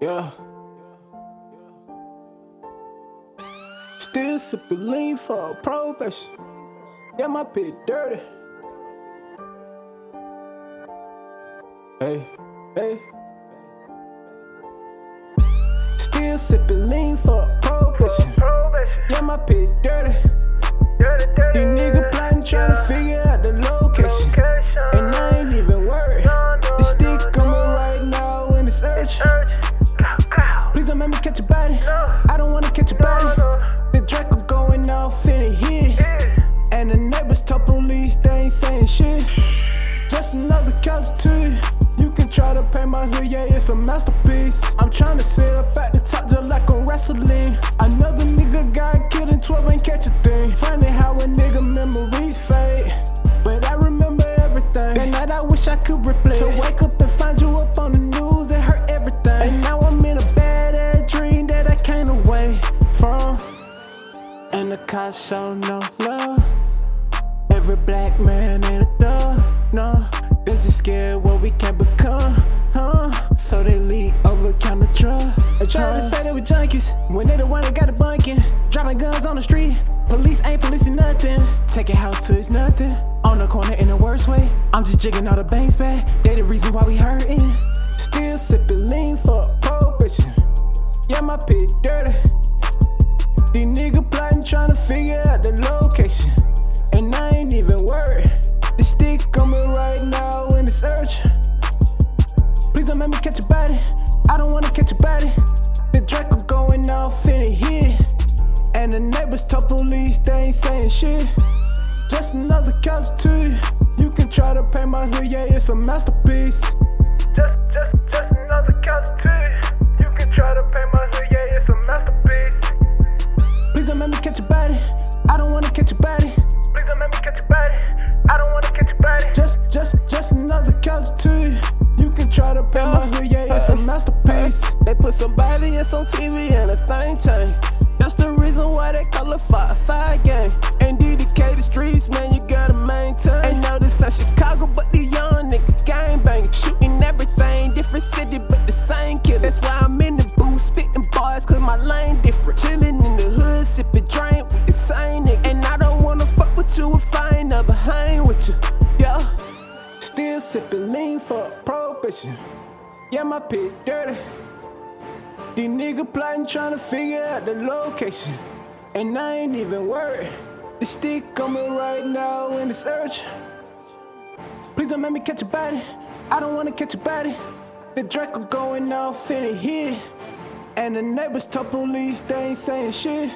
Yeah. Still sipping lean for probation. Yeah, my pit dirty. Hey, hey. Still sipping lean for probation. Yeah, my pit dirty. These niggas plotting trying to don't me catch a body. I don't wanna catch a body. The Draco going off in the head. And the neighbors told police they ain't saying shit. Just another casualty. You can try to paint my hood, yeah, it's a masterpiece. I'm trying to sit up at the top just like I'm wrestling. Another nigga got killed in 12 ain't catch a thing. Funny how a nigga memories fade. But I remember everything. That night I wish I could replay. To wake up The cops show no love. Every black man ain't a thug, no. They just scared what we can become, huh? So they lead over counter drug. They try to say they were junkies when they the one that got the bunking. Dropping guns on the street, police ain't policing nothing. Take a house to it's nothing. On the corner in the worst way. I'm just jigging all the bangs back. They the reason why we hurting. Still sipping lean for prohibition. Yeah, my pit dirty. These niggas figure out the location. And I ain't even worried. The stick coming right now in the search. Please don't make me catch a body. I don't wanna catch a body. The Draco going off in the head. And the neighbors told police they ain't saying shit. Just another casualty. You can try to paint my hood, yeah, it's a masterpiece. Just, just, just another casualty. Try to paint my hood, yeah, it's a uh, masterpiece. Uh, they put somebody else on TV and a thing change. That's the reason why they call it five five game. And DDK the streets, man, you gotta maintain. Ain't know this out Chicago, but the young nigga gang bang, shooting everything, different city, but the same killer. That's why I'm in the booth, spitting bars, cause my lane different. Chillin' in the hood, sipping drink with the same niggas. And I don't wanna fuck with you if I ain't never hang with you. Still sipping lean for prohibition. Yeah, my pit dirty. These niggas plotting trying to figure out the location. And I ain't even worried. The stick coming right now in the search. Please don't make me catch a body. I don't wanna catch a body. The Draco going off in the head. And the neighbors told police they ain't saying shit.